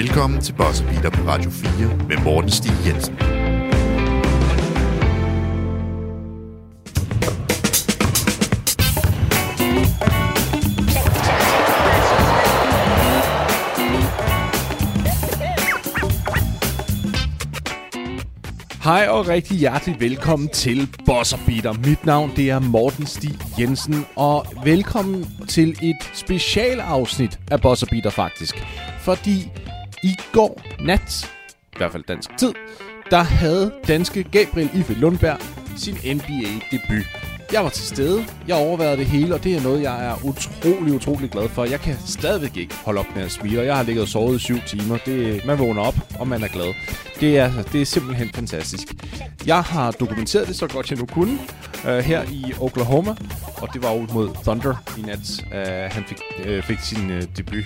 Velkommen til Boss Beater på Radio 4 med Morten Stig Jensen. Hej og rigtig hjertelig velkommen til Bosser Beater. Mit navn det er Morten Stig Jensen, og velkommen til et specialafsnit af Bosser Beater faktisk. Fordi i går nat, i hvert fald dansk tid, der havde danske Gabriel Ife Lundberg sin NBA-debut. Jeg var til stede, jeg overvejede det hele, og det er noget, jeg er utrolig, utrolig glad for. Jeg kan stadigvæk ikke holde op med at smile, og jeg har ligget og sovet i syv timer. Det, man vågner op, og man er glad. Det er, det er simpelthen fantastisk. Jeg har dokumenteret det så godt jeg nu kunne uh, her i Oklahoma, og det var ud mod Thunder i nat, uh, han fik, uh, fik sin uh, debut.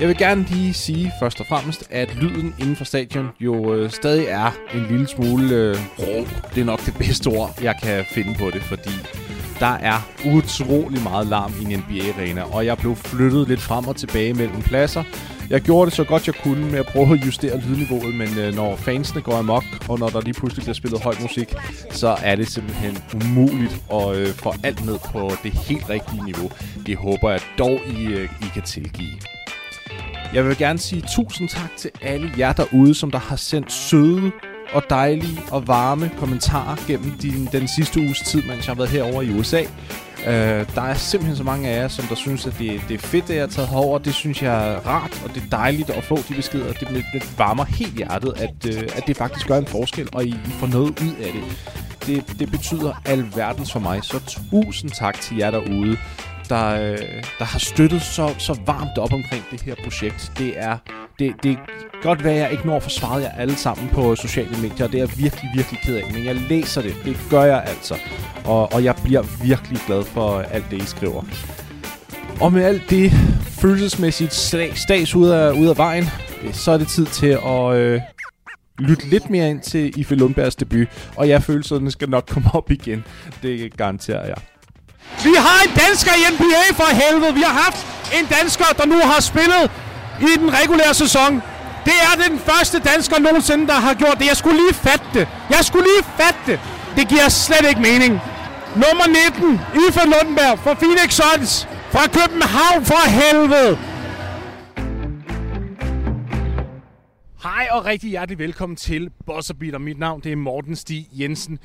Jeg vil gerne lige sige først og fremmest, at lyden inden for stadion jo øh, stadig er en lille smule øh, rå. Det er nok det bedste ord, jeg kan finde på det, fordi der er utrolig meget larm i en NBA-arena, og jeg blev flyttet lidt frem og tilbage mellem pladser. Jeg gjorde det så godt jeg kunne med at prøve at justere lydniveauet, men øh, når fansene går amok, og når der lige pludselig bliver spillet høj musik, så er det simpelthen umuligt at øh, få alt ned på det helt rigtige niveau. Det håber jeg dog, I, øh, I kan tilgive. Jeg vil gerne sige tusind tak til alle jer derude, som der har sendt søde og dejlige og varme kommentarer gennem din, den sidste uges tid, mens jeg har været herovre i USA. Uh, øh, der er simpelthen så mange af jer, som der synes, at det, det er fedt, at jeg har taget herover. Det synes jeg er rart, og det er dejligt at få de beskeder. Det, det varmer helt hjertet, at, uh, at det faktisk gør en forskel, og I, I får noget ud af det. det. Det betyder alverdens for mig, så tusind tak til jer derude der, øh, der har støttet så, så varmt op omkring det her projekt. Det er, det, det er godt være, at jeg ikke når at forsvare jer alle sammen på sociale medier, og det er jeg virkelig, virkelig ked af. Men jeg læser det. Det gør jeg altså. Og, og jeg bliver virkelig glad for alt det, I skriver. Og med alt det følelsesmæssigt stags ud af, ud af vejen, øh, så er det tid til at øh, lytte lidt mere ind til Ife Lundbergs debut. Og jeg følelserne skal nok komme op igen. Det garanterer jeg. Vi har en dansker i NBA for helvede. Vi har haft en dansker, der nu har spillet i den regulære sæson. Det er den første dansker nogensinde, der har gjort det. Jeg skulle lige fatte det. Jeg skulle lige fatte det. Det giver slet ikke mening. Nummer 19, Ife Lundberg fra Phoenix Suns. Fra København for helvede. Hej og rigtig hjertelig velkommen til Boss Mit navn det er Morten Stig Jensen.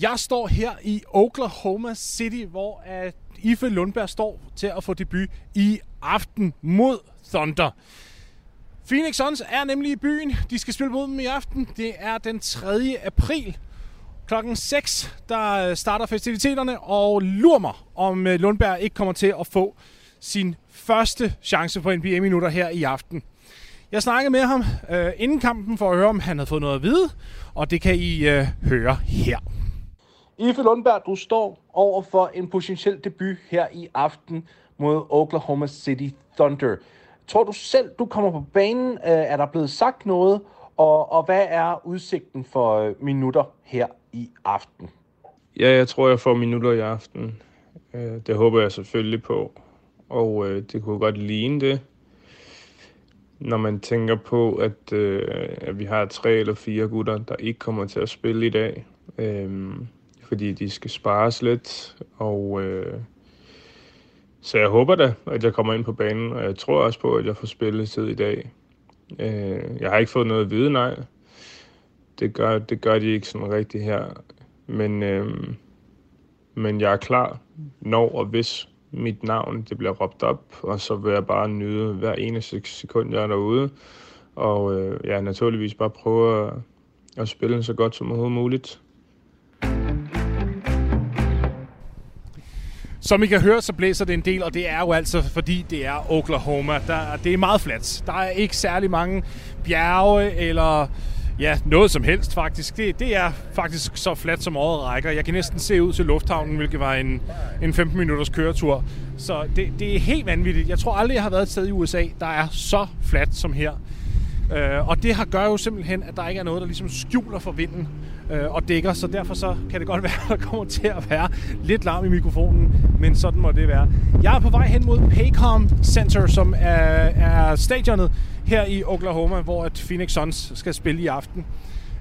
Jeg står her i Oklahoma City, hvor at Ife Lundberg står til at få debut i aften mod Thunder. Phoenix Suns er nemlig i byen. De skal spille mod dem i aften. Det er den 3. april. Klokken 6, der starter festiviteterne, og lurer mig, om øh, Lundberg ikke kommer til at få sin første chance på NBA-minutter her i aften. Jeg snakkede med ham øh, inden kampen for at høre, om han havde fået noget at vide, og det kan I øh, høre her. Ife Lundberg, du står over for en potentiel debut her i aften mod Oklahoma City Thunder. Tror du selv, du kommer på banen? Øh, er der blevet sagt noget? Og, og hvad er udsigten for øh, minutter her i aften? Ja, jeg tror, jeg får minutter i aften. Øh, det håber jeg selvfølgelig på. Og det kunne godt ligne det, når man tænker på, at, at vi har tre eller fire gutter, der ikke kommer til at spille i dag øhm, fordi de skal spares lidt, og øh, så jeg håber da, at jeg kommer ind på banen, og jeg tror også på, at jeg får spilletid i dag. Øh, jeg har ikke fået noget at vide, nej. Det gør, det gør de ikke sådan rigtigt her. Men, øh, men jeg er klar, når og hvis mit navn det bliver råbt op, og så vil jeg bare nyde hver eneste sekund, jeg er derude. Og øh, ja, naturligvis bare prøve at, at spille så godt som overhovedet muligt. Som I kan høre, så blæser det en del, og det er jo altså, fordi det er Oklahoma. Der, det er meget fladt. Der er ikke særlig mange bjerge eller ja, noget som helst faktisk. Det, det er faktisk så fladt som året rækker. Jeg kan næsten se ud til lufthavnen, hvilket var en, en 15 minutters køretur. Så det, det er helt vanvittigt. Jeg tror aldrig, jeg har været et sted i USA, der er så fladt som her. Øh, og det har gør jo simpelthen, at der ikke er noget, der ligesom skjuler for vinden øh, og dækker, så derfor så kan det godt være, at der kommer til at være lidt larm i mikrofonen, men sådan må det være. Jeg er på vej hen mod Paycom Center, som er, er stadionet her i Oklahoma, hvor at Phoenix Suns skal spille i aften.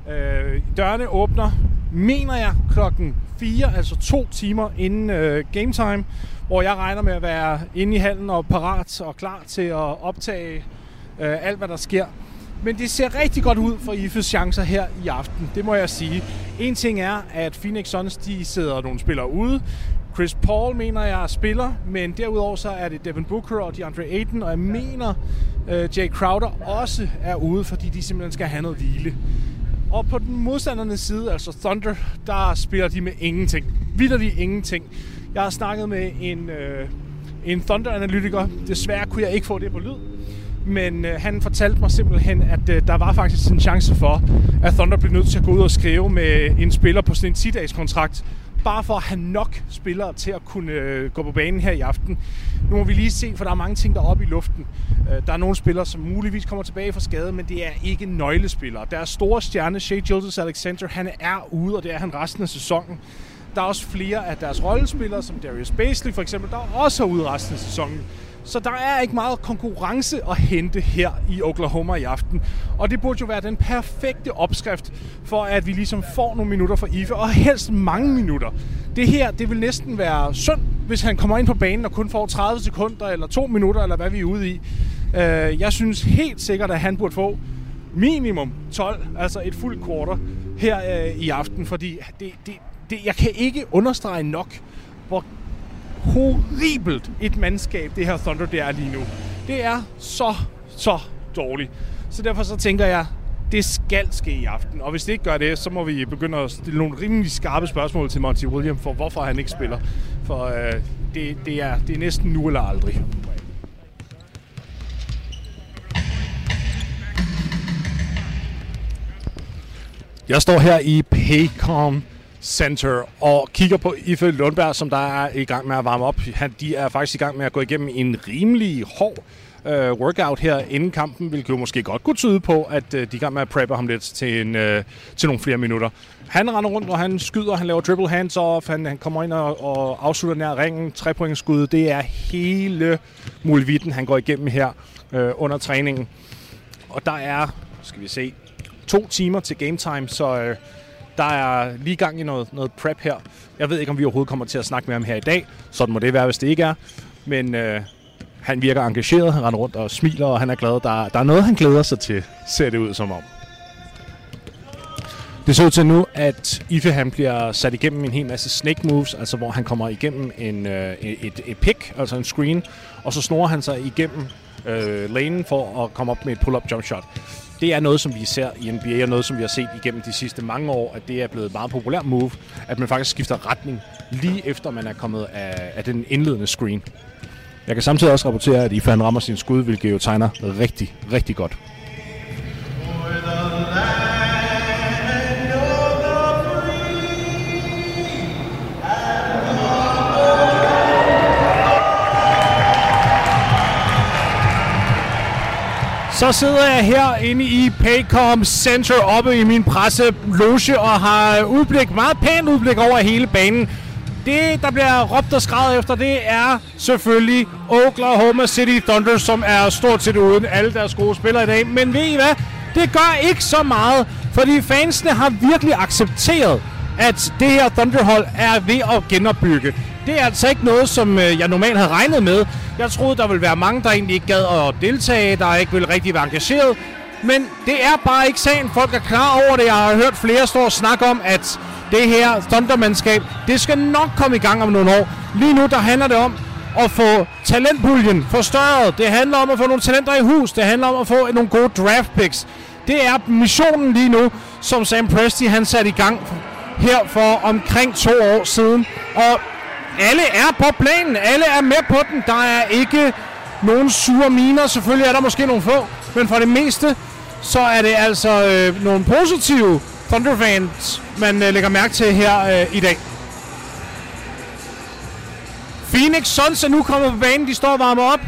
Øh, dørene åbner, mener jeg, klokken 4, altså to timer inden øh, game time, hvor jeg regner med at være inde i hallen og parat og klar til at optage øh, alt, hvad der sker. Men det ser rigtig godt ud for IFE's chancer her i aften, det må jeg sige. En ting er, at Phoenix Suns de sidder nogle spillere ude. Chris Paul mener jeg spiller, men derudover så er det Devin Booker og DeAndre Ayton, og jeg mener, uh, Jay Crowder også er ude, fordi de simpelthen skal have noget hvile. Og på den modstandernes side, altså Thunder, der spiller de med ingenting. Vilder de ingenting. Jeg har snakket med en, øh, en Thunder-analytiker. Desværre kunne jeg ikke få det på lyd. Men øh, han fortalte mig simpelthen, at øh, der var faktisk en chance for, at Thunder blev nødt til at gå ud og skrive med en spiller på sådan en 10-dages kontrakt, bare for at have nok spillere til at kunne øh, gå på banen her i aften. Nu må vi lige se, for der er mange ting, der er oppe i luften. Øh, der er nogle spillere, som muligvis kommer tilbage fra skade, men det er ikke nøglespillere. Der er store stjerne, Shea Gildas Alexander, han er ude, og det er han resten af sæsonen. Der er også flere af deres rollespillere, som Darius Basley for eksempel, der også er ude resten af sæsonen. Så der er ikke meget konkurrence at hente her i Oklahoma i aften. Og det burde jo være den perfekte opskrift for, at vi ligesom får nogle minutter for Ife, og helst mange minutter. Det her, det vil næsten være synd, hvis han kommer ind på banen og kun får 30 sekunder eller 2 minutter, eller hvad vi er ude i. Øh, jeg synes helt sikkert, at han burde få minimum 12, altså et fuldt quarter her øh, i aften, fordi det, det, det, jeg kan ikke understrege nok, hvor horribelt et mandskab, det her Thunder det er lige nu. Det er så, så dårligt. Så derfor så tænker jeg, det skal ske i aften. Og hvis det ikke gør det, så må vi begynde at stille nogle rimelig skarpe spørgsmål til Monty William for, hvorfor han ikke spiller. For øh, det, det, er, det er næsten nu eller aldrig. Jeg står her i Paycom Center og kigger på Ife Lundberg, som der er i gang med at varme op. Han, de er faktisk i gang med at gå igennem en rimelig hård øh, workout her inden kampen, hvilket jo måske godt kunne tyde på, at øh, de er i gang med at preppe ham lidt til, en, øh, til nogle flere minutter. Han render rundt, og han skyder, han laver dribble hands off, han, han kommer ind og, og afslutter nær ringen, trepointsskud. Det er hele mulvitten, han går igennem her øh, under træningen. Og der er, skal vi se, to timer til game time, så øh, der er lige gang i noget, noget prep her. Jeg ved ikke, om vi overhovedet kommer til at snakke med ham her i dag. Sådan må det være, hvis det ikke er. Men øh, han virker engageret, han render rundt og smiler, og han er glad. Der, der er noget, han glæder sig til, ser det ud som om. Det ser ud til nu, at Ife han bliver sat igennem en hel masse snake moves, altså hvor han kommer igennem en, øh, et, et pick, altså en screen, og så snor han sig igennem øh, lanen for at komme op med et pull-up jump shot det er noget, som vi ser i NBA, og noget, som vi har set igennem de sidste mange år, at det er blevet et meget populært move, at man faktisk skifter retning lige efter man er kommet af, af den indledende screen. Jeg kan samtidig også rapportere, at Ifan rammer sin skud, hvilket jo tegner rigtig, rigtig godt. Så sidder jeg her inde i Paycom Center oppe i min presseloge og har udblik, meget pænt udblik over hele banen. Det, der bliver råbt og skrevet efter, det er selvfølgelig Oklahoma City Thunder, som er stort set uden alle deres gode spillere i dag. Men ved I hvad? Det gør ikke så meget, fordi fansene har virkelig accepteret, at det her Thunderhold er ved at genopbygge. Det er altså ikke noget, som øh, jeg normalt havde regnet med. Jeg troede, der ville være mange, der egentlig ikke gad at deltage, der ikke ville rigtig være engageret. Men det er bare ikke sagen. Folk er klar over det. Jeg har hørt flere stå og snakke om, at det her Thundermandskab, det skal nok komme i gang om nogle år. Lige nu, der handler det om at få talentpuljen forstørret. Det handler om at få nogle talenter i hus. Det handler om at få nogle gode draft picks. Det er missionen lige nu, som Sam Presti han satte i gang her for omkring to år siden. Og alle er på planen. Alle er med på den. Der er ikke nogen sure miner. Selvfølgelig er der måske nogle få. Men for det meste, så er det altså øh, nogle positive Thunderfans, man øh, lægger mærke til her øh, i dag. Phoenix Suns er nu kommet på banen. De står og varmer op.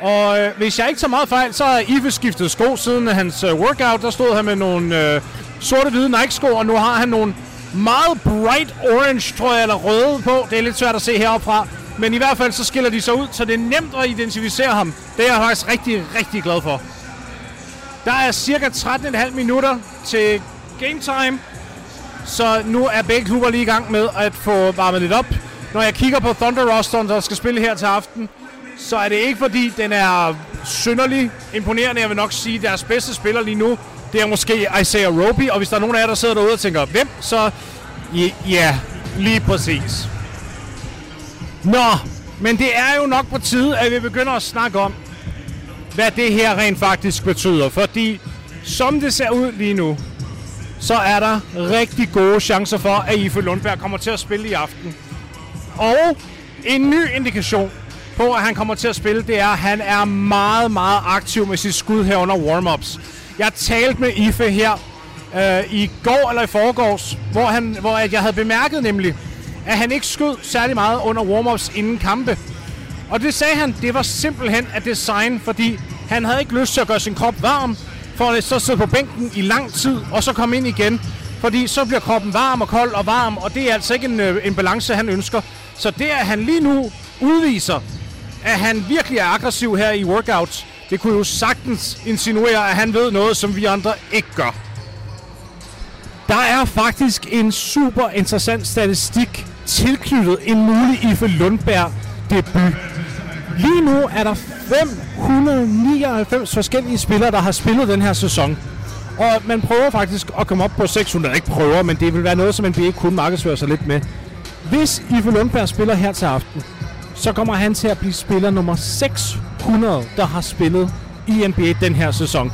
Og øh, hvis jeg ikke tager meget fejl, så har Ive skiftet sko siden hans øh, workout. Der stod han med nogle øh, sorte-hvide Nike-sko, og nu har han nogle meget bright orange, tror jeg, eller røde på. Det er lidt svært at se heroppe fra. Men i hvert fald så skiller de sig ud, så det er nemt at identificere ham. Det er jeg faktisk rigtig, rigtig glad for. Der er cirka 13,5 minutter til game time. Så nu er begge klubber lige i gang med at få varmet lidt op. Når jeg kigger på Thunder rosteren, der skal spille her til aften, så er det ikke fordi, den er synderlig imponerende. Jeg vil nok sige, at deres bedste spiller lige nu, det er måske Isaiah Roby. Og hvis der er nogen af jer, der sidder derude og tænker, hvem? Så ja, lige præcis. Nå, men det er jo nok på tide, at vi begynder at snakke om, hvad det her rent faktisk betyder. Fordi som det ser ud lige nu, så er der rigtig gode chancer for, at Ife Lundberg kommer til at spille i aften. Og en ny indikation på, at han kommer til at spille, det er, at han er meget, meget aktiv med sit skud her under warm-ups. Jeg talte med Ife her øh, i går eller i forgårs, hvor, han, hvor jeg havde bemærket nemlig, at han ikke skød særlig meget under warm-ups inden kampe. Og det sagde han, det var simpelthen af design, fordi han havde ikke lyst til at gøre sin krop varm, for at så sidde på bænken i lang tid, og så komme ind igen. Fordi så bliver kroppen varm og kold og varm, og det er altså ikke en, øh, en balance, han ønsker. Så det, at han lige nu udviser, at han virkelig er aggressiv her i workouts, det kunne jo sagtens insinuere, at han ved noget, som vi andre ikke gør. Der er faktisk en super interessant statistik tilknyttet en mulig Ife Lundberg debut. Lige nu er der 599 forskellige spillere, der har spillet den her sæson. Og man prøver faktisk at komme op på 600. Ikke prøver, men det vil være noget, som NBA kunne markedsføre sig lidt med. Hvis Ife Lundberg spiller her til aften, så kommer han til at blive spiller nummer 600, der har spillet i NBA den her sæson.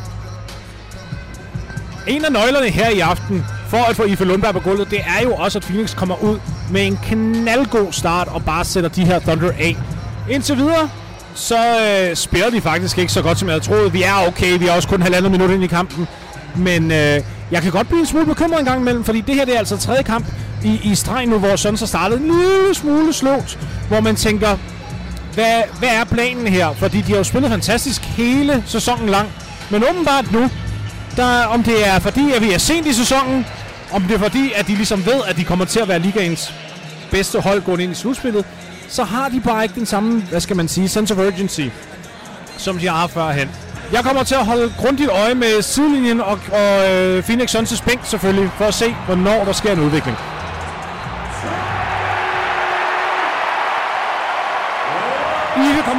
En af nøglerne her i aften for at få Ife Lundberg på gulvet, det er jo også, at Phoenix kommer ud med en knaldgod start og bare sætter de her Thunder af. Indtil videre, så øh, spiller de faktisk ikke så godt, som jeg havde troet. Vi er okay, vi er også kun halvandet minut ind i kampen. Men øh, jeg kan godt blive en smule bekymret en gang imellem, fordi det her det er altså tredje kamp i, i streg nu, hvor sådan så startede en lille smule sløvt, hvor man tænker, hvad, hvad er planen her? Fordi de har jo spillet fantastisk hele sæsonen lang. Men åbenbart nu, der, om det er fordi, at vi er sent i sæsonen, om det er fordi, at de ligesom ved, at de kommer til at være ligaens bedste hold gående ind i slutspillet, så har de bare ikke den samme, hvad skal man sige, sense of urgency, som de har haft førhen. Jeg kommer til at holde grundigt øje med sidelinjen og, og øh, Phoenix Suns' bænk selvfølgelig, for at se, hvornår der sker en udvikling.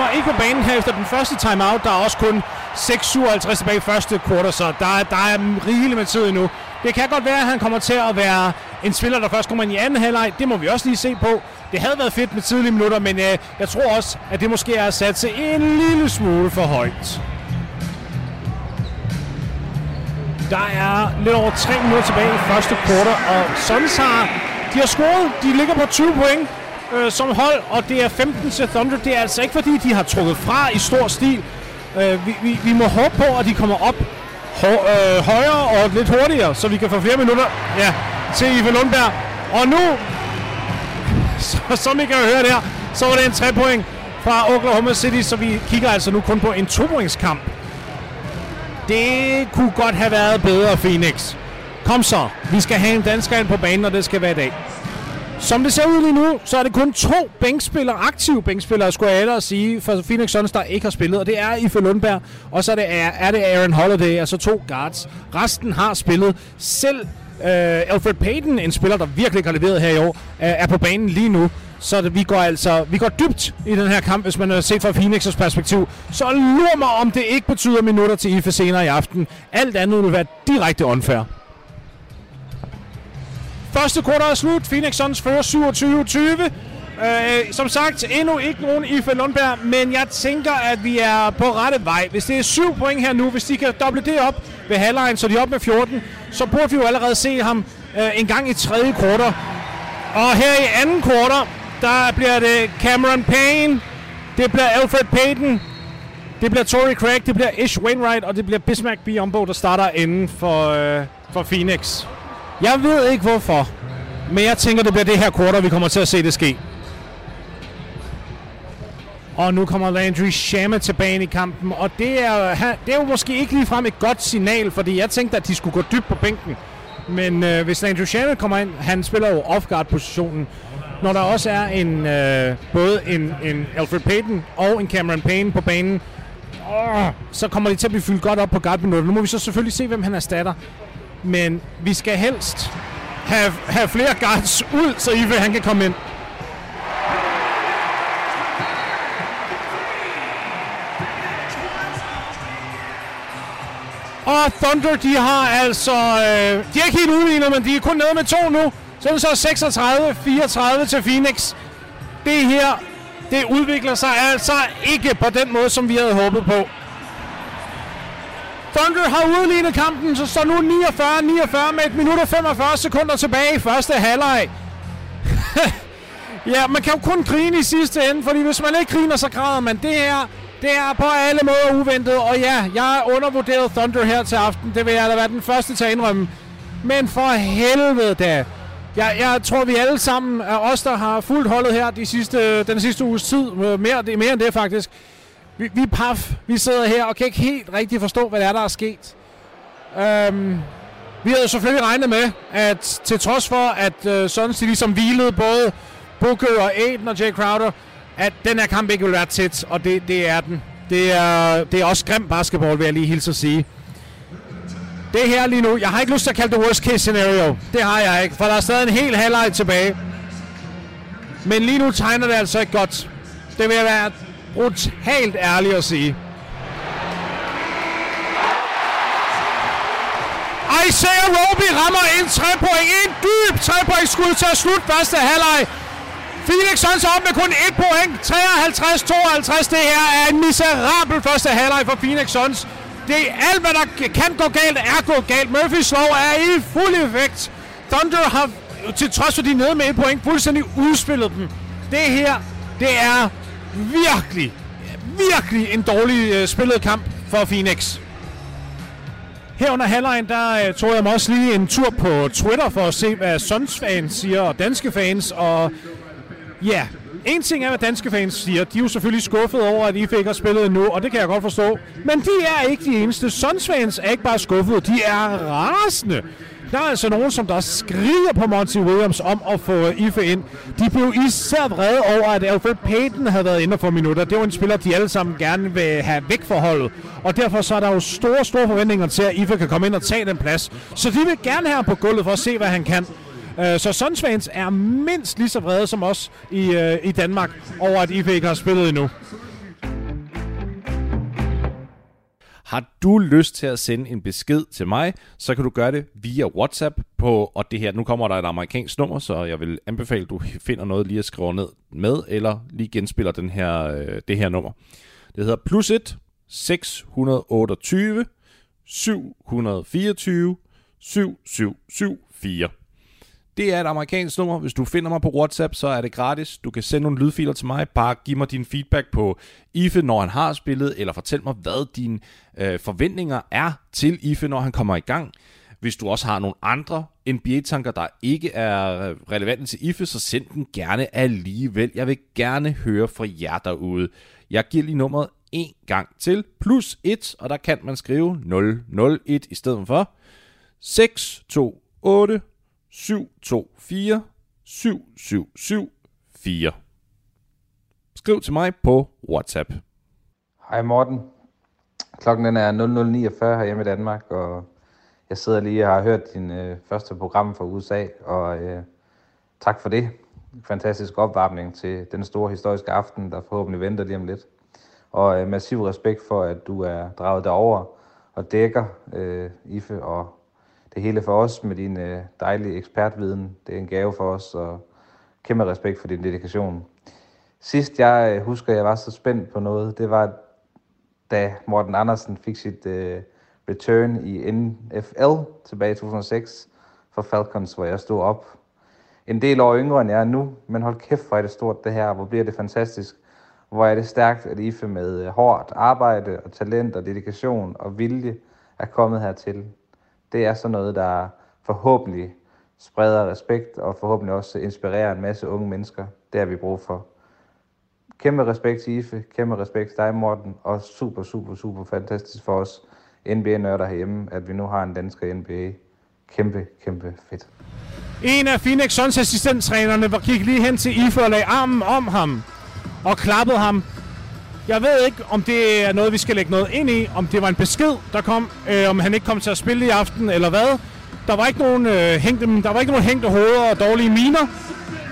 Kommer ikke på banen her efter den første timeout. Der er også kun 6.57 tilbage i første kvartal, så der, der er rigeligt med tid endnu. Det kan godt være, at han kommer til at være en spiller, der først kommer ind i anden halvleg. Det må vi også lige se på. Det havde været fedt med tidlige minutter, men øh, jeg tror også, at det måske er sat til en lille smule for højt. Der er lidt over 3 minutter tilbage i første kvartal, og Suns har, de har scoret. De ligger på 20 point øh, som hold, og det er 15 til Thunder. Det er altså ikke fordi, de har trukket fra i stor stil. Øh, vi, vi, vi må håbe på, at de kommer op hår, øh, højere og lidt hurtigere, så vi kan få flere minutter ja, til Ive Lundberg. Og nu, så, som I kan høre der, så var det en 3 point fra Oklahoma City, så vi kigger altså nu kun på en 2 kamp. Det kunne godt have været bedre, Phoenix. Kom så, vi skal have en dansker ind på banen, og det skal være i dag. Som det ser ud lige nu, så er det kun to bænkspillere, aktive bænkspillere, skulle jeg ellers sige, for Phoenix Suns, der ikke har spillet. Og det er Ife Lundberg, og så er det, er det Aaron Holiday, altså to guards. Resten har spillet. Selv øh, Alfred Payton, en spiller, der virkelig har leveret her i år, er på banen lige nu. Så det, vi går altså vi går dybt i den her kamp, hvis man har set fra Phoenix's perspektiv. Så lur mig, om det ikke betyder minutter til Ife senere i aften. Alt andet vil være direkte unfair. Første kvartal er slut. Phoenix Suns fører 27-20. Øh, øh, som sagt, endnu ikke nogen i Lundberg, men jeg tænker, at vi er på rette vej. Hvis det er 7 point her nu, hvis de kan doble det op ved halvlejen, så de er op med 14, så burde vi jo allerede se ham øh, en gang i tredje kvartal. Og her i anden kvartal, der bliver det Cameron Payne, det bliver Alfred Payton, det bliver Tory Craig, det bliver Ish Wainwright, og det bliver Bismack Biombo, der starter inden for, øh, for Phoenix. Jeg ved ikke hvorfor, men jeg tænker, det bliver det her quarter, vi kommer til at se det ske. Og nu kommer Landry Shamet tilbage i kampen, og det er, det er jo måske ikke ligefrem et godt signal, fordi jeg tænkte, at de skulle gå dybt på bænken. Men øh, hvis Landry Shamet kommer ind, han spiller jo off-guard-positionen, når der også er en øh, både en, en Alfred Payton og en Cameron Payne på banen, åh, så kommer de til at blive fyldt godt op på guardminuttet. Nu må vi så selvfølgelig se, hvem han erstatter. Men vi skal helst have, have flere guards ud, så Ive han kan komme ind. Og Thunder, de har altså... Øh, de er ikke helt udlignet, men de er kun nede med to nu. Så er det så 36-34 til Phoenix. Det her, det udvikler sig altså ikke på den måde, som vi havde håbet på. Thunder har udlignet kampen, så står nu 49-49 med et minut og 45 sekunder tilbage i første halvleg. ja, man kan jo kun grine i sidste ende, fordi hvis man ikke griner, så græder man. Det her, det er på alle måder uventet, og ja, jeg er undervurderet Thunder her til aften. Det vil jeg da være den første til at indrømme. Men for helvede da. Jeg, jeg tror, vi alle sammen er os, der har fulgt holdet her de sidste, den sidste uges tid. Mere, det, mere end det faktisk. Vi, vi er paf. Vi sidder her og kan ikke helt rigtig forstå, hvad der er, der er sket. Øhm, vi havde selvfølgelig regnet med, at til trods for, at øh, Suns de ligesom hvilede både Booker og Aiden og Jay Crowder, at den her kamp ikke vil være tæt, og det, det er den. Det er, det er også grim basketball, vil jeg lige hilse at sige. Det her lige nu, jeg har ikke lyst til at kalde det worst case scenario. Det har jeg ikke, for der er stadig en hel halvleg tilbage. Men lige nu tegner det altså ikke godt. Det vil jeg være brutalt ærlig at sige. Isaiah Roby rammer en trepoint. en dyb trepoint skud til at slutte første halvleg. Phoenix Suns op med kun et point. 53-52. Det her er en miserabel første halvleg for Phoenix Suns. Det er alt, hvad der kan gå galt, er gået galt. Murphys Law er i fuld effekt. Thunder har, til trods for de nede med et point, fuldstændig udspillet dem. Det her, det er virkelig, virkelig en dårlig øh, spillet kamp for Phoenix. Her under halvlejen, der øh, tog jeg mig også lige en tur på Twitter for at se, hvad Suns-fans siger, og danske fans, og Ja, en ting er, hvad danske fans siger. De er jo selvfølgelig skuffet over, at I fik har spillet nu, og det kan jeg godt forstå. Men de er ikke de eneste. Suns fans er ikke bare skuffet, de er rasende. Der er altså nogen, som der skriger på Monty Williams om at få Ife ind. De blev især vrede over, at Alfred Payton havde været inde for minutter. Det var en spiller, de alle sammen gerne vil have væk fra holdet. Og derfor så er der jo store, store forventninger til, at Ife kan komme ind og tage den plads. Så de vil gerne have ham på gulvet for at se, hvad han kan. Øh, så Suns er mindst lige så vrede som os i, øh, i Danmark over, at IFE ikke har spillet endnu. Har du lyst til at sende en besked til mig, så kan du gøre det via WhatsApp på, og det her, nu kommer der et amerikansk nummer, så jeg vil anbefale, at du finder noget lige at skrive ned med, eller lige genspiller den her, øh, det her nummer. Det hedder plus 1 628 724 7774. Det er et amerikansk nummer. Hvis du finder mig på WhatsApp, så er det gratis. Du kan sende nogle lydfiler til mig. Bare giv mig din feedback på Ife, når han har spillet, eller fortæl mig, hvad dine øh, forventninger er til Ife, når han kommer i gang. Hvis du også har nogle andre NBA-tanker, der ikke er øh, relevante til IFE, så send den gerne alligevel. Jeg vil gerne høre fra jer derude. Jeg giver lige nummeret en gang til, plus 1, og der kan man skrive 001 i stedet for 628 724 7774. Skriv til mig på WhatsApp. Hej Morten. Klokken den er 00.49 hjemme i Danmark, og jeg sidder lige og har hørt din øh, første program fra USA, og øh, tak for det. Fantastisk opvarmning til den store historiske aften, der forhåbentlig venter lige om lidt. Og øh, massiv respekt for, at du er draget derover og dækker øh, IFE og det hele for os med din øh, dejlige ekspertviden. Det er en gave for os, og kæmpe respekt for din dedikation. Sidst jeg øh, husker, jeg var så spændt på noget, det var, da Morten Andersen fik sit øh, return i NFL tilbage i 2006 for Falcons, hvor jeg stod op. En del år yngre end jeg er nu, men hold kæft, hvor er det stort det her, hvor bliver det fantastisk. Hvor er det stærkt, at IFE med øh, hårdt arbejde og talent og dedikation og vilje er kommet hertil det er sådan noget, der forhåbentlig spreder respekt og forhåbentlig også inspirerer en masse unge mennesker. Det har vi brug for. kæmpe respekt til Ife, kæmpe respekt til dig, Morten, og super, super, super fantastisk for os NBA-nørder herhjemme, at vi nu har en dansker i NBA. Kæmpe, kæmpe fedt. En af Phoenix Suns assistenttrænerne var gik lige hen til Ife og lagde armen om ham og klappede ham. Jeg ved ikke, om det er noget, vi skal lægge noget ind i, om det var en besked, der kom, øh, om han ikke kom til at spille i aften, eller hvad. Der var ikke nogen, øh, hængte, der var ikke nogen hængte hoveder og dårlige miner,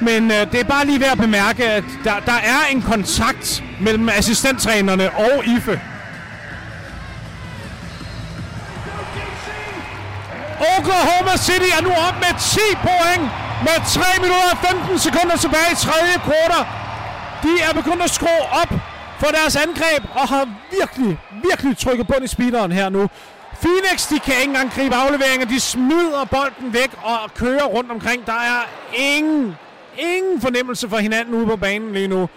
men øh, det er bare lige værd at bemærke, at der, der er en kontakt mellem assistenttrænerne og Ife. Oklahoma City er nu op med 10 point med 3 minutter og 15 sekunder tilbage i tredje kvartal. De er begyndt at skrue op for deres angreb og har virkelig, virkelig trykket bund i speederen her nu. Phoenix, de kan ikke engang gribe afleveringer. De smider bolden væk og kører rundt omkring. Der er ingen, ingen fornemmelse for hinanden ude på banen lige nu.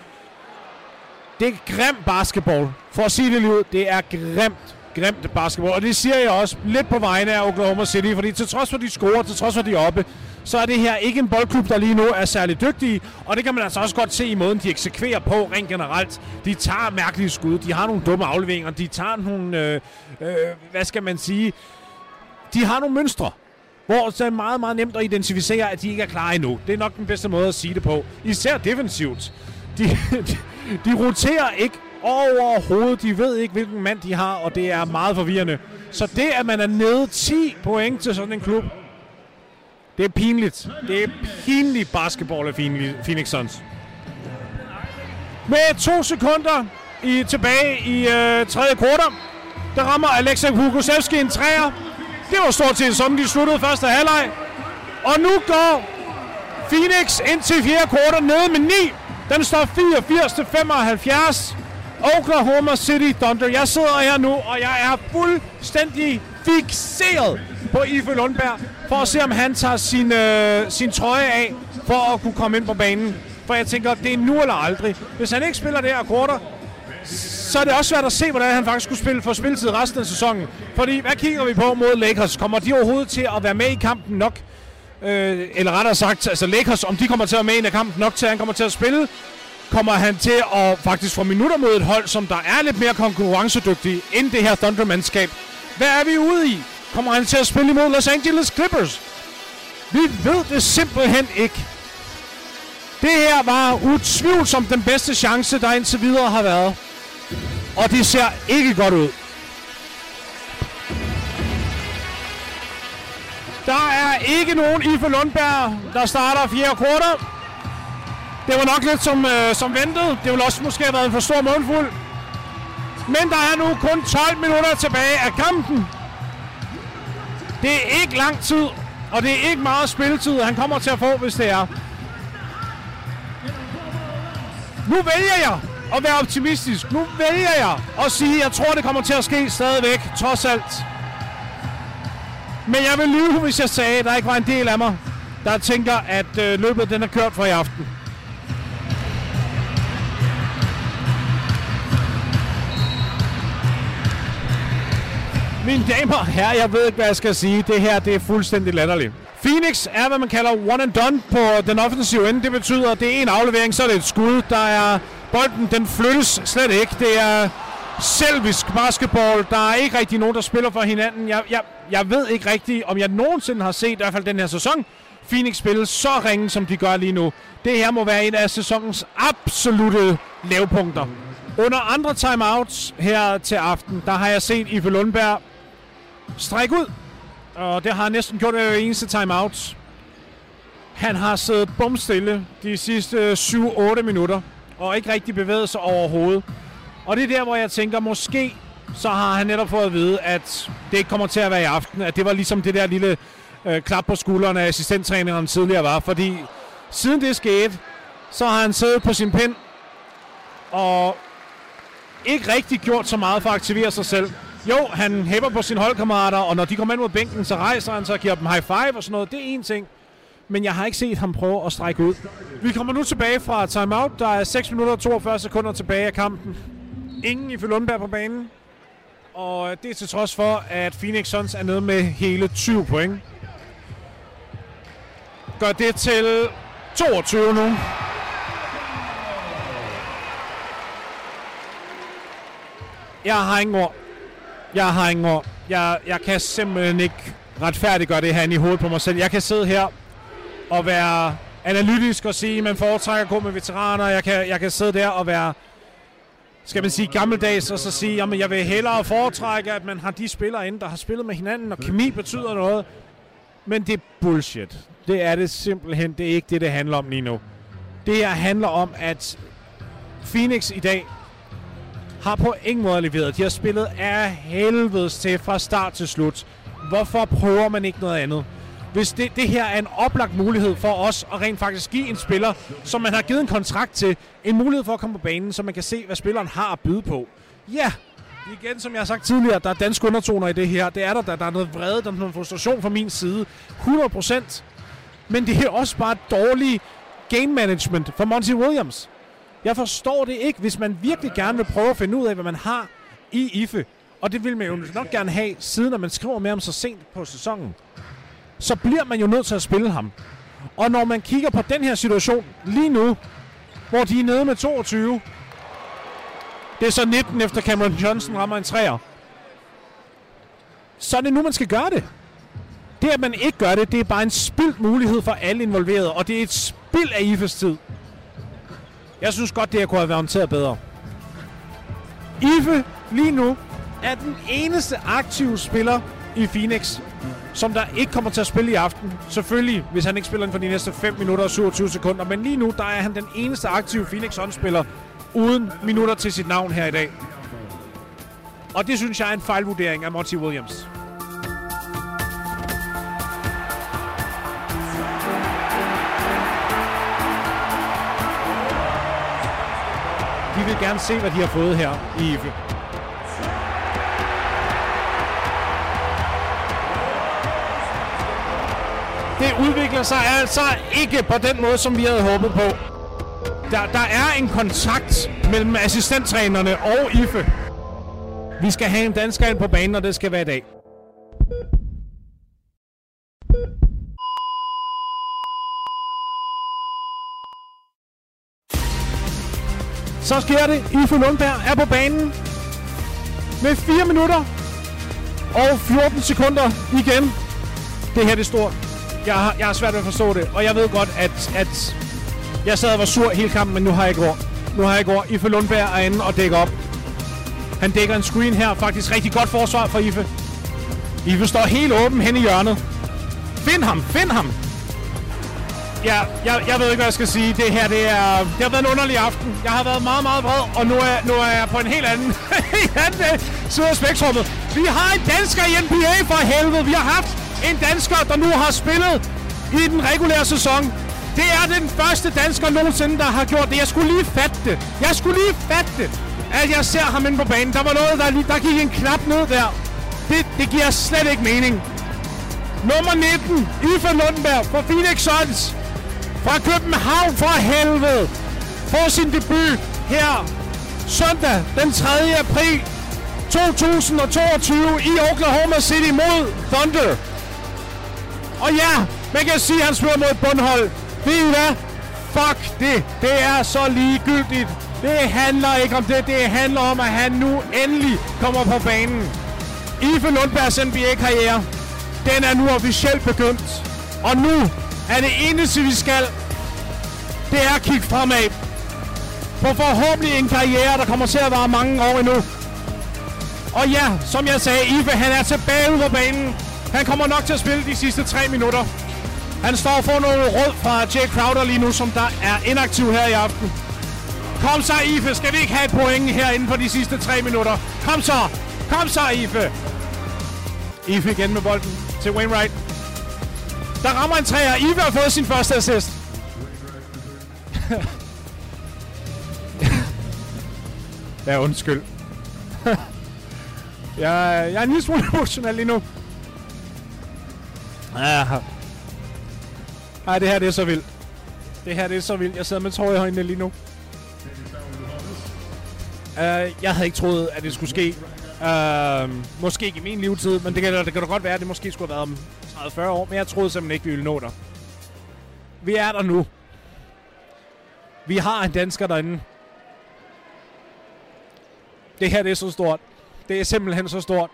Det er grimt basketball. For at sige det lige ud, det er grimt grimt basketball. Og det siger jeg også lidt på vegne af Oklahoma City, fordi til trods for, de scorer, til trods for, de er oppe, så er det her ikke en boldklub, der lige nu er særlig dygtige. Og det kan man altså også godt se i måden, de eksekverer på rent generelt. De tager mærkelige skud, de har nogle dumme afleveringer, de tager nogle, øh, øh, hvad skal man sige, de har nogle mønstre hvor det er meget, meget nemt at identificere, at de ikke er klar endnu. Det er nok den bedste måde at sige det på. Især defensivt. De, de, de roterer ikke overhovedet. De ved ikke, hvilken mand de har, og det er meget forvirrende. Så det, at man er nede 10 point til sådan en klub, det er pinligt. Det er pinligt basketball af Phoenix Suns. Med to sekunder i, tilbage i øh, tredje kvartal, der rammer Alexa Kukusevski en træer. Det var stort set som de sluttede første halvleg. Og nu går Phoenix ind til fjerde kvartal nede med 9. Den står 84 til 75. Oklahoma City Thunder. Jeg sidder her nu, og jeg er fuldstændig fixeret på Ife Lundberg, for at se, om han tager sin, øh, sin trøje af, for at kunne komme ind på banen. For jeg tænker, det er nu eller aldrig. Hvis han ikke spiller det her korter, så er det også svært at se, hvordan han faktisk skulle spille for spilletid resten af sæsonen. Fordi, hvad kigger vi på mod Lakers? Kommer de overhovedet til at være med i kampen nok? Øh, eller rettere sagt, altså Lakers, om de kommer til at være med i kampen nok til, at han kommer til at spille? kommer han til at faktisk få minutter mod et hold, som der er lidt mere konkurrencedygtig end det her Thunder-mandskab. Hvad er vi ude i? Kommer han til at spille imod Los Angeles Clippers? Vi ved det simpelthen ikke. Det her var utvivlsomt den bedste chance, der indtil videre har været. Og det ser ikke godt ud. Der er ikke nogen Ife Lundberg, der starter fjerde kvartal. Det var nok lidt som, øh, som ventet. Det ville også måske have været en for stor mundfuld. Men der er nu kun 12 minutter tilbage af kampen. Det er ikke lang tid, og det er ikke meget spilletid, han kommer til at få, hvis det er. Nu vælger jeg at være optimistisk. Nu vælger jeg at sige, at jeg tror, det kommer til at ske stadigvæk, trods alt. Men jeg vil lyve, hvis jeg sagde, at der ikke var en del af mig, der tænker, at øh, løbet den er kørt for i aften. Mine damer og herrer, jeg ved ikke, hvad jeg skal sige. Det her, det er fuldstændig latterligt. Phoenix er, hvad man kalder one and done på den offensive ende. Det betyder, at det er en aflevering, så er det et skud. Der er bolden, den flyttes slet ikke. Det er selvisk basketball. Der er ikke rigtig nogen, der spiller for hinanden. Jeg, jeg, jeg ved ikke rigtig, om jeg nogensinde har set, i hvert fald den her sæson, Phoenix spille så ringe, som de gør lige nu. Det her må være en af sæsonens absolute lavpunkter. Under andre timeouts her til aften, der har jeg set Ife Lundberg stræk ud. Og det har han næsten gjort hver eneste timeout. Han har siddet bumstille de sidste 7-8 minutter, og ikke rigtig bevæget sig overhovedet. Og det er der, hvor jeg tænker, måske så har han netop fået at vide, at det ikke kommer til at være i aften. At det var ligesom det der lille øh, klap på skulderen af assistenttræneren tidligere var. Fordi siden det skete, så har han siddet på sin pind og ikke rigtig gjort så meget for at aktivere sig selv. Jo, han hæpper på sine holdkammerater, og når de kommer ind mod bænken, så rejser han sig og giver dem high five og sådan noget. Det er en ting. Men jeg har ikke set ham prøve at strække ud. Vi kommer nu tilbage fra timeout. Der er 6 minutter og 42 sekunder tilbage af kampen. Ingen i Lundberg på banen. Og øh, det er til trods for, at Phoenix Suns er nede med hele 20 point. Gør det til 22 nu. Jeg har ingen ord. Jeg har ingen ord. Jeg, jeg kan simpelthen ikke retfærdiggøre det her i hovedet på mig selv. Jeg kan sidde her og være analytisk og sige, at man foretrækker at gå med veteraner. Jeg kan, jeg kan sidde der og være, skal man sige, gammeldags, og så sige, at jeg vil hellere foretrække, at man har de spillere inde, der har spillet med hinanden, og kemi betyder noget. Men det er bullshit. Det er det simpelthen. Det er ikke det, det handler om lige nu. Det her handler om, at Phoenix i dag har på ingen måde leveret. De har spillet af helvedes til fra start til slut. Hvorfor prøver man ikke noget andet? Hvis det, det her er en oplagt mulighed for os at rent faktisk give en spiller, som man har givet en kontrakt til, en mulighed for at komme på banen, så man kan se, hvad spilleren har at byde på. Ja, igen, som jeg har sagt tidligere, der er danske undertoner i det her. Det er der, der, der er noget vrede, der er noget frustration fra min side. 100%. Men det er også bare dårlig game management for Monty Williams. Jeg forstår det ikke, hvis man virkelig gerne vil prøve at finde ud af, hvad man har i IFE. Og det vil man jo nok gerne have, siden at man skriver med ham så sent på sæsonen. Så bliver man jo nødt til at spille ham. Og når man kigger på den her situation lige nu, hvor de er nede med 22, det er så 19 efter Cameron Johnson rammer en træer. Så er det nu, man skal gøre det. Det, at man ikke gør det, det er bare en spildt mulighed for alle involverede, og det er et spild af IFE's tid. Jeg synes godt, det her kunne have været håndteret bedre. IFE lige nu er den eneste aktive spiller i Phoenix, som der ikke kommer til at spille i aften. Selvfølgelig, hvis han ikke spiller inden for de næste 5 minutter og 27 sekunder. Men lige nu, der er han den eneste aktive Phoenix håndspiller uden minutter til sit navn her i dag. Og det synes jeg er en fejlvurdering af Monty Williams. De vil gerne se, hvad de har fået her i IFE. Det udvikler sig altså ikke på den måde, som vi havde håbet på. Der, der er en kontakt mellem assistenttrænerne og IFE. Vi skal have en dansker ind på banen, og det skal være i dag. Så sker det. Ife Lundberg er på banen med 4 minutter og 14 sekunder igen. Det her det er stort. Jeg har, jeg har svært ved at forstå det, og jeg ved godt, at, at jeg sad og var sur hele kampen, men nu har jeg ikke ord. Nu har jeg ikke ord. Ife Lundberg er inde og dækker op. Han dækker en screen her. Faktisk rigtig godt forsvar for Ife. Ife står helt åben hen i hjørnet. Find ham! Find ham! Ja, jeg, jeg ved ikke, hvad jeg skal sige. Det her, det, er, det har været en underlig aften. Jeg har været meget, meget vred, og nu er, nu er jeg på en helt anden, anden øh, side af spektrummet. Vi har en dansker i NBA for helvede. Vi har haft en dansker, der nu har spillet i den regulære sæson. Det er den første dansker nogensinde, der har gjort det. Jeg skulle lige fatte det. Jeg skulle lige fatte det, at jeg ser ham inde på banen. Der var noget, der, lige, der gik en knap ned der. Det, det giver slet ikke mening. Nummer 19, Ifa Lundberg fra Phoenix Suns. Fra København for helvede. Får sin debut her søndag den 3. april 2022 i Oklahoma City mod Thunder. Og ja, man kan sige, at han spiller mod bundhold. Ved I hvad? Fuck det. Det er så ligegyldigt. Det handler ikke om det. Det handler om, at han nu endelig kommer på banen. Ife Lundbergs NBA-karriere, den er nu officielt begyndt. Og nu at det eneste, vi skal, det er at kigge fremad. På forhåbentlig en karriere, der kommer til at vare mange år endnu. Og ja, som jeg sagde, Ife, han er tilbage ude på banen. Han kommer nok til at spille de sidste tre minutter. Han står for noget råd fra Jay Crowder lige nu, som der er inaktiv her i aften. Kom så, Ife. Skal vi ikke have et point her inden for de sidste tre minutter? Kom så. Kom så, Ife. Ife igen med bolden til Wainwright. Der rammer en træer. Ive har fået sin første assist. ja, undskyld. jeg, jeg er en lille smule emotionel lige nu. Ja. Ej, det her det er så vildt. Det her det er så vildt. Jeg sidder med tår i øjnene lige nu. Uh, jeg havde ikke troet, at det skulle ske. Uh, måske ikke i min levetid, men det kan, det kan da godt være, at det måske skulle have været om 30-40 år. Men jeg troede simpelthen ikke, vi ville nå der. Vi er der nu. Vi har en dansker derinde. Det her det er så stort. Det er simpelthen så stort.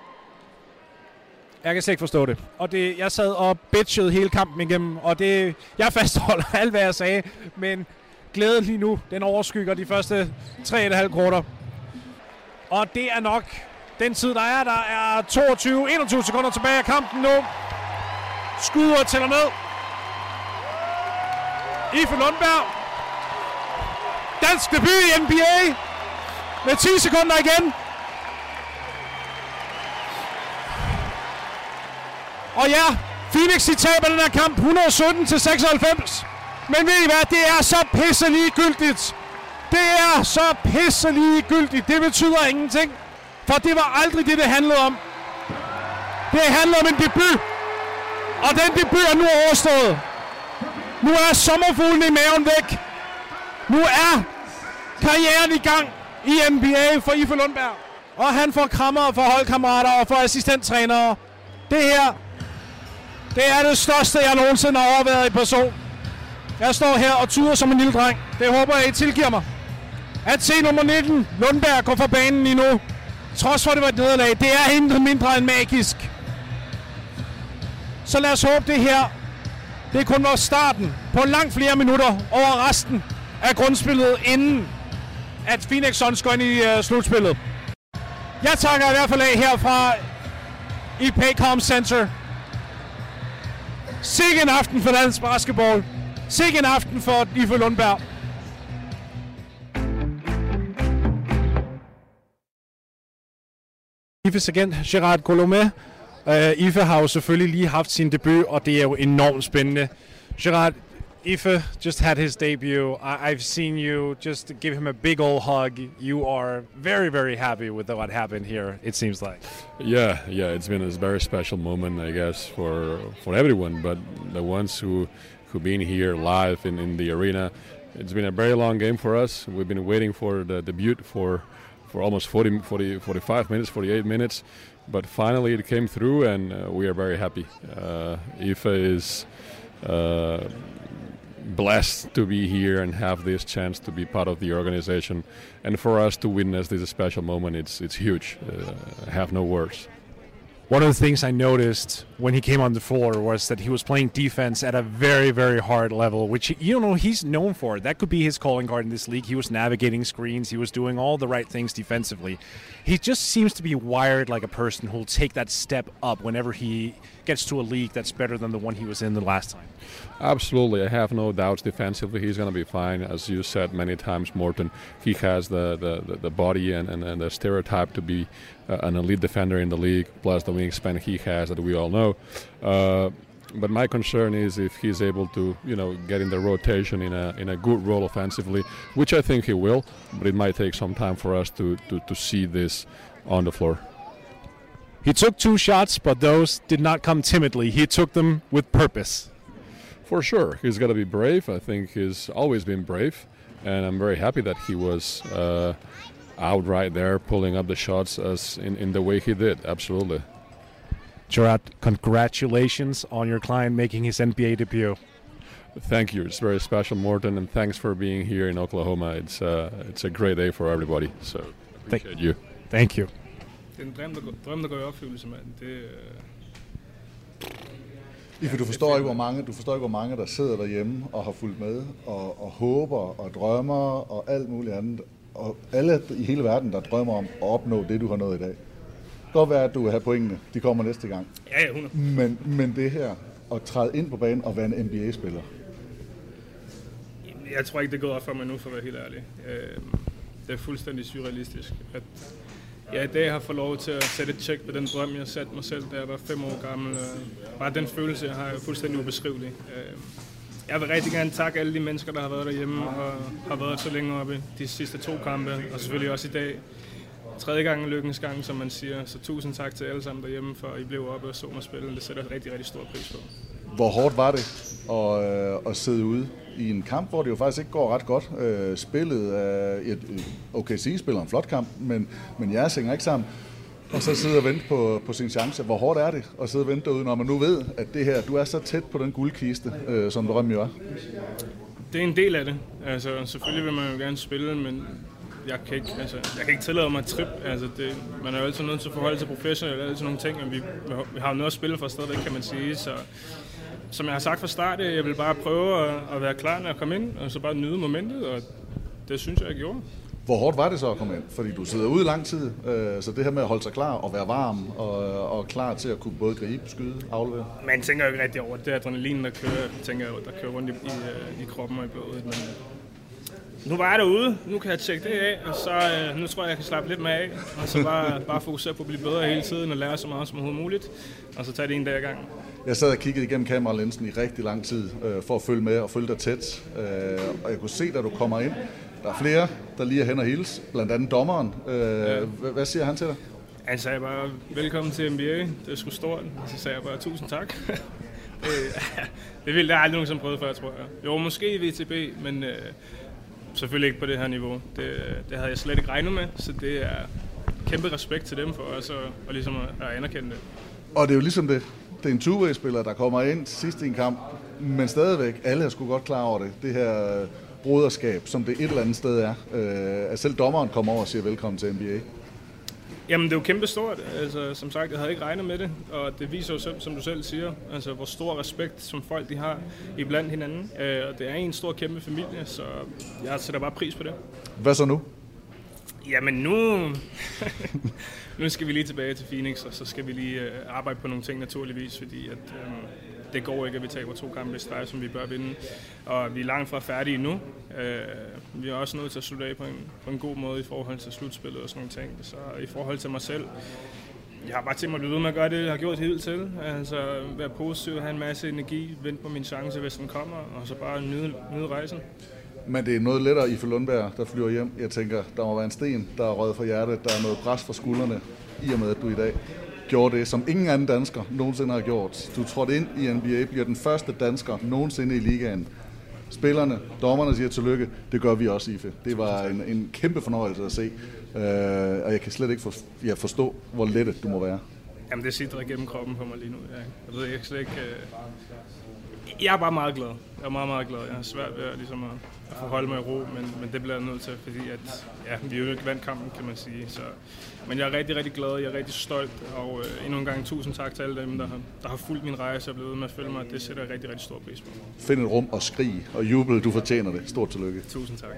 Jeg kan slet ikke forstå det. Og det, jeg sad og bitchede hele kampen igennem, og det, jeg fastholder alt, hvad jeg sagde, men glæden lige nu, den overskygger de første 3,5 korter. Og det er nok den tid, der er. Der er 22-21 sekunder tilbage af kampen nu. Skyder tæller ned. Ife Lundberg. Dansk debut i NBA. Med 10 sekunder igen. Og ja, Phoenix de taber den her kamp 117 til 96. Men ved I hvad, det er så pisse ligegyldigt. Det er så pisse ligegyldigt. Det betyder ingenting. For det var aldrig det, det handlede om. Det handler om en debut. Og den debut er nu overstået. Nu er sommerfuglen i maven væk. Nu er karrieren i gang i NBA for Ife Lundberg. Og han får krammer for holdkammerater og for assistenttrænere. Det her, det er det største, jeg nogensinde har overværet i person. Jeg står her og tuder som en lille dreng. Det håber jeg, I tilgiver mig. At se nummer 19, Lundberg, går fra banen lige nu. Trods for, at det var et nederlag. Det er intet mindre end magisk. Så lad os håbe det her. Det er kun vores starten på langt flere minutter over resten af grundspillet, inden at Phoenix Suns går ind i uh, slutspillet. Jeg takker i hvert fald af herfra i Paycom Center. Sikke en aften for dansk basketball. Sikke en aften for Ife Lundberg. Ifes agent Gerard Colomé. Uh, Ife har jo selvfølgelig lige haft sin debut, og det er jo enormt spændende. Gerard, Ife just had his debut. I- I've seen you just give him a big old hug. You are very, very happy with what happened here, it seems like. Yeah, yeah, it's been a very special moment, I guess, for for everyone, but the ones who who been here live in, in the arena. It's been a very long game for us. We've been waiting for the debut for for almost 40, 40 45 minutes, 48 minutes, but finally it came through, and uh, we are very happy. Uh, Ife is. Uh, blessed to be here and have this chance to be part of the organization and for us to witness this special moment it's it's huge uh, have no words One of the things I noticed when he came on the floor was that he was playing defense at a very, very hard level, which you know he's known for. That could be his calling card in this league. He was navigating screens, he was doing all the right things defensively. He just seems to be wired like a person who'll take that step up whenever he gets to a league that's better than the one he was in the last time. Absolutely, I have no doubts defensively he's going to be fine. As you said many times, Morton, he has the, the, the, body and, and, and the stereotype to be uh, an elite defender in the league, plus the wingspan he has that we all know. Uh, but my concern is if he's able to, you know, get in the rotation in a in a good role offensively, which I think he will. But it might take some time for us to, to, to see this on the floor. He took two shots, but those did not come timidly. He took them with purpose. For sure, he's got to be brave. I think he's always been brave, and I'm very happy that he was uh, out right there, pulling up the shots as in, in the way he did. Absolutely. Gerard, congratulations on your client making his NBA debut. Thank you. It's very special, Morton, and thanks for being here in Oklahoma. It's uh, it's a great day for everybody. So Thank- appreciate you. Thank you. Det er en drøm, der går, drøm, der går i opfyldelse, mand. Det, øh, Ife, du forstår ikke, hvor mange, du forstår ikke, hvor mange, der sidder derhjemme og har fulgt med, og, og håber og drømmer og alt muligt andet. Og alle i hele verden, der drømmer om at opnå det, du har nået i dag. Det kan godt være, at du vil have pointene. De kommer næste gang. ja, ja, 100. Men, men det her, at træde ind på banen og være en NBA-spiller, Jeg tror ikke, det gået op for mig nu, for at være helt ærlig. Øh, det er fuldstændig surrealistisk, at jeg i dag har fået lov til at sætte et tjek på den drøm, jeg satte mig selv, da jeg var fem år gammel. Bare den følelse, jeg har, er fuldstændig ubeskrivelig. Øh, jeg vil rigtig gerne takke alle de mennesker, der har været derhjemme og har været så længe oppe de sidste to kampe, og selvfølgelig også i dag. Tredje gang er lykkens gang, som man siger. Så tusind tak til alle sammen derhjemme, for at I blev oppe og så mig spille. Det sætter jeg rigtig, rigtig stor pris på. Hvor hårdt var det at, øh, at sidde ude i en kamp, hvor det jo faktisk ikke går ret godt? Øh, spillet af et, OKC spiller en flot kamp, men, men jeres hænger ikke sammen. Og så sidde og vente på, på sin chance. Hvor hårdt er det at sidde og vente derude, når man nu ved, at det her, du er så tæt på den guldkiste, øh, som drømmen jo er? Det er en del af det. Altså, selvfølgelig vil man jo gerne spille, men jeg kan ikke, altså, jeg kan ikke tillade mig at trip. Altså, det, man er jo altid nødt til at forholde sig professionelt og altid nogle ting, og vi, vi har jo noget at spille for stadigvæk, kan man sige. Så, som jeg har sagt fra start, jeg vil bare prøve at, at være klar, når jeg kommer ind, og så bare nyde momentet, og det synes jeg, jeg gjorde. Hvor hårdt var det så at komme ind? Fordi du sidder ude i lang tid, øh, så det her med at holde sig klar og være varm og, og klar til at kunne både gribe, skyde, aflevere. Man tænker jo ikke rigtig over det adrenalin, der kører, tænker jeg, der kører rundt i, i, øh, i kroppen og i blodet. Men nu var jeg derude, nu kan jeg tjekke det af, og så øh, nu tror jeg, jeg kan slappe lidt med af, og så bare, bare fokusere på at blive bedre hele tiden og lære så meget som overhovedet muligt, og så tage det en dag ad gangen. Jeg sad og kiggede igennem kameralinsen i rigtig lang tid øh, for at følge med og følge dig tæt, øh, og jeg kunne se, da du kommer ind, der er flere, der lige er hen og hils, blandt andet dommeren. Øh, ja. Hvad siger han til dig? Han sagde bare, velkommen til NBA, det er sgu stort. Og så sagde jeg bare, tusind tak. det ville jeg aldrig nogensinde prøvet før, tror jeg. Jo, måske i VTB, men øh, selvfølgelig ikke på det her niveau. Det, det havde jeg slet ikke regnet med, så det er kæmpe respekt til dem for os at, og ligesom at, at anerkende det. Og det er jo ligesom det. Det er en two-way-spiller, der kommer ind sidst i en kamp, men stadigvæk, alle er sgu godt klar over det. Det her broderskab, som det et eller andet sted er. Øh, at selv dommeren kommer over og siger velkommen til NBA. Jamen, det er jo kæmpe stort. Altså, som sagt, jeg havde ikke regnet med det, og det viser jo selv, som du selv siger, altså, hvor stor respekt, som folk de har i blandt hinanden. Øh, og det er en stor, kæmpe familie, så jeg sætter bare pris på det. Hvad så nu? Jamen nu... nu skal vi lige tilbage til Phoenix, og så skal vi lige øh, arbejde på nogle ting naturligvis, fordi at, øh, det går ikke, at vi taber to kampe i streg, som vi bør vinde. Og vi er langt fra færdige nu. Øh, vi er også nødt til at slutte af på en, på en god måde i forhold til slutspillet og sådan nogle ting. Så i forhold til mig selv, jeg har bare tænkt mig at blive ved med at gøre det, jeg har gjort helt til. Altså være positiv, have en masse energi, vente på min chance, hvis den kommer, og så bare nyde, nyde rejsen. Men det er noget lettere i for Lundberg, der flyver hjem. Jeg tænker, der må være en sten, der er røget fra hjertet. Der er noget pres fra skuldrene, i og med, at du i dag gjorde det, som ingen anden dansker nogensinde har gjort. Du trådte ind i NBA, bliver den første dansker nogensinde i ligaen. Spillerne, dommerne siger tillykke, det gør vi også, Ife. Det var en, en kæmpe fornøjelse at se, uh, og jeg kan slet ikke for, ja, forstå, hvor lettet du må være. Jamen, det sidder igennem kroppen på mig lige nu. Jeg, jeg ved jeg slet ikke... Uh... Jeg er bare meget glad. Jeg er meget, meget glad. Jeg har svært ved at, ligesom at, at forholde mig i ro, men, men det bliver jeg nødt til, fordi at, ja, vi er jo ikke vandt kampen, kan man sige. Så, men jeg er rigtig, rigtig glad, jeg er rigtig stolt, og øh, endnu en gang tusind tak til alle dem, der har, der har fulgt min rejse og blevet med at følge mig. Det sætter jeg rigtig, rigtig stor pris på. Find et rum og skrig og jubel, du fortjener det. Stort tillykke. Tusind tak.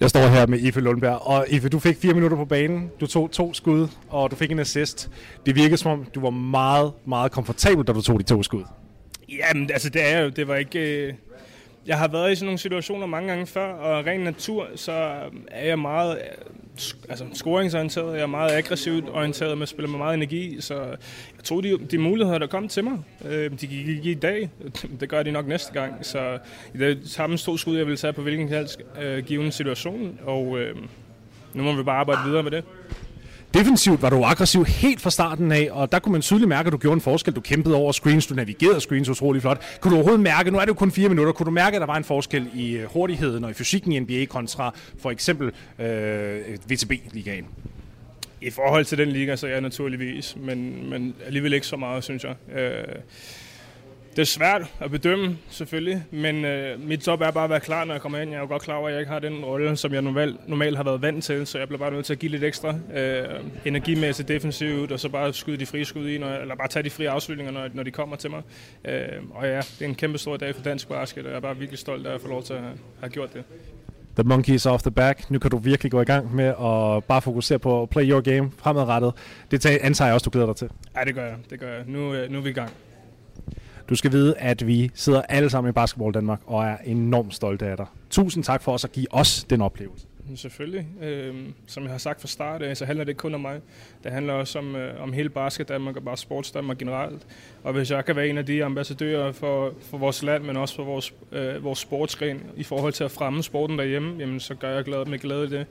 Jeg står her med Ife Lundberg, og Ife, du fik fire minutter på banen, du tog to skud, og du fik en assist. Det virkede som om, du var meget, meget komfortabel, da du tog de to skud. Jamen, altså det er jo, det var ikke... Øh, jeg har været i sådan nogle situationer mange gange før, og ren natur, så øh, er jeg meget øh, altså, scoringsorienteret, jeg er meget aggressivt orienteret med at spille med meget energi, så jeg tror, de, de muligheder, der kom til mig. Øh, de gik ikke i dag, det gør de nok næste gang, så det er samme to skud, jeg vil tage på hvilken helst øh, given situation, og øh, nu må vi bare arbejde videre med det. Defensivt var du aggressiv helt fra starten af, og der kunne man tydeligt mærke, at du gjorde en forskel. Du kæmpede over screens, du navigerede screens utrolig flot. Kunne du overhovedet mærke, nu er det jo kun fire minutter, kunne du mærke, at der var en forskel i øh, hurtigheden og i fysikken i NBA kontra for eksempel øh, VTB-ligaen? I forhold til den liga, så er jeg naturligvis, men, men alligevel ikke så meget, synes jeg. Øh, det er svært at bedømme, selvfølgelig, men øh, mit job er bare at være klar, når jeg kommer ind. Jeg er jo godt klar over, at jeg ikke har den rolle, som jeg normalt, normalt har været vant til, så jeg bliver bare nødt til at give lidt ekstra øh, energimæssigt defensivt, og så bare skyde de frie skud i, når, eller bare tage de frie afslutninger, når, når de kommer til mig. Øh, og ja, det er en kæmpe stor dag for dansk basket, og jeg er bare virkelig stolt af at få lov til at have, gjort det. The monkeys off the back. Nu kan du virkelig gå i gang med at bare fokusere på at play your game fremadrettet. Det antager jeg også, du glæder dig til. Ja, det gør jeg. Det gør jeg. Nu, øh, nu er vi i gang. Du skal vide, at vi sidder alle sammen i Basketball Danmark og er enormt stolte af dig. Tusind tak for os at give os den oplevelse. Mm, selvfølgelig. Øh, som jeg har sagt fra start så handler det ikke kun om mig. Det handler også om, øh, om hele basket Danmark og bare sports Danmark generelt. Og hvis jeg kan være en af de ambassadører for, for vores land, men også for vores, øh, vores sportsgren i forhold til at fremme sporten derhjemme, jamen, så gør jeg glad, med glæde det.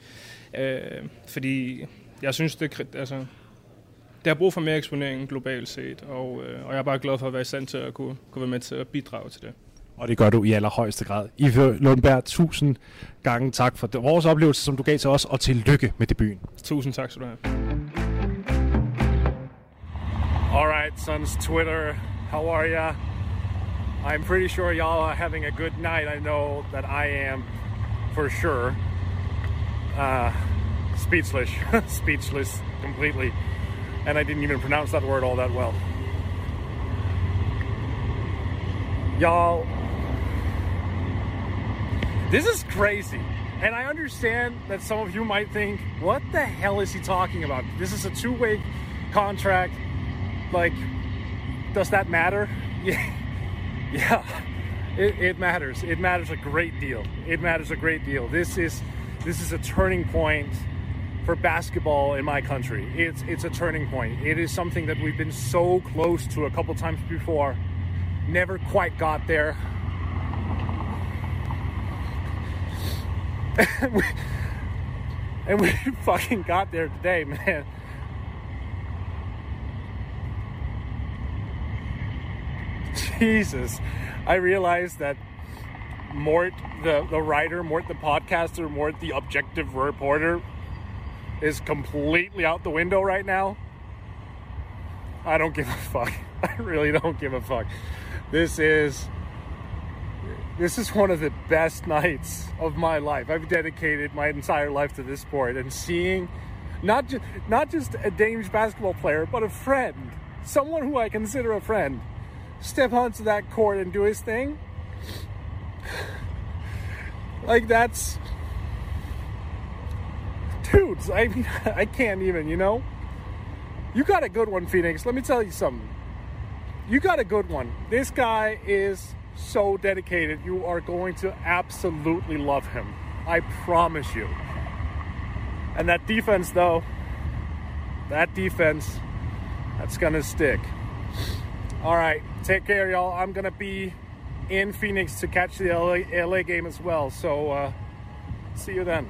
Øh, fordi jeg synes, det, altså, det har brug for mere eksponering globalt set, og, øh, og jeg er bare glad for at være i stand til at kunne, kunne være med til at bidrage til det. Og det gør du i allerhøjeste grad. Ife Lundberg, tusind gange tak for det. vores oplevelse, som du gav til os, og tillykke med debuten. Tusind tak skal du have. All right, sons Twitter, how are ya? I'm pretty sure y'all are having a good night. I know that I am for sure. Uh, speechless. speechless completely. And I didn't even pronounce that word all that well. Y'all, this is crazy. And I understand that some of you might think, what the hell is he talking about? This is a two way contract. Like, does that matter? Yeah. Yeah. It, it, matters. It matters a great deal. It matters a great deal. This is this is a turning point for basketball in my country. It's it's a turning point. It is something that we've been so close to a couple times before. Never quite got there. and, we, and we fucking got there today, man. Jesus. I realized that Mort, the, the writer, Mort, the podcaster, Mort, the objective reporter, is completely out the window right now. I don't give a fuck. I really don't give a fuck. This is this is one of the best nights of my life. I've dedicated my entire life to this sport and seeing not just not just a Danish basketball player, but a friend, someone who I consider a friend, step onto that court and do his thing. Like that's dudes, I mean I can't even, you know? You got a good one, Phoenix. Let me tell you something. You got a good one. This guy is so dedicated. You are going to absolutely love him. I promise you. And that defense, though, that defense, that's going to stick. All right, take care, y'all. I'm going to be in Phoenix to catch the LA, LA game as well. So, uh, see you then.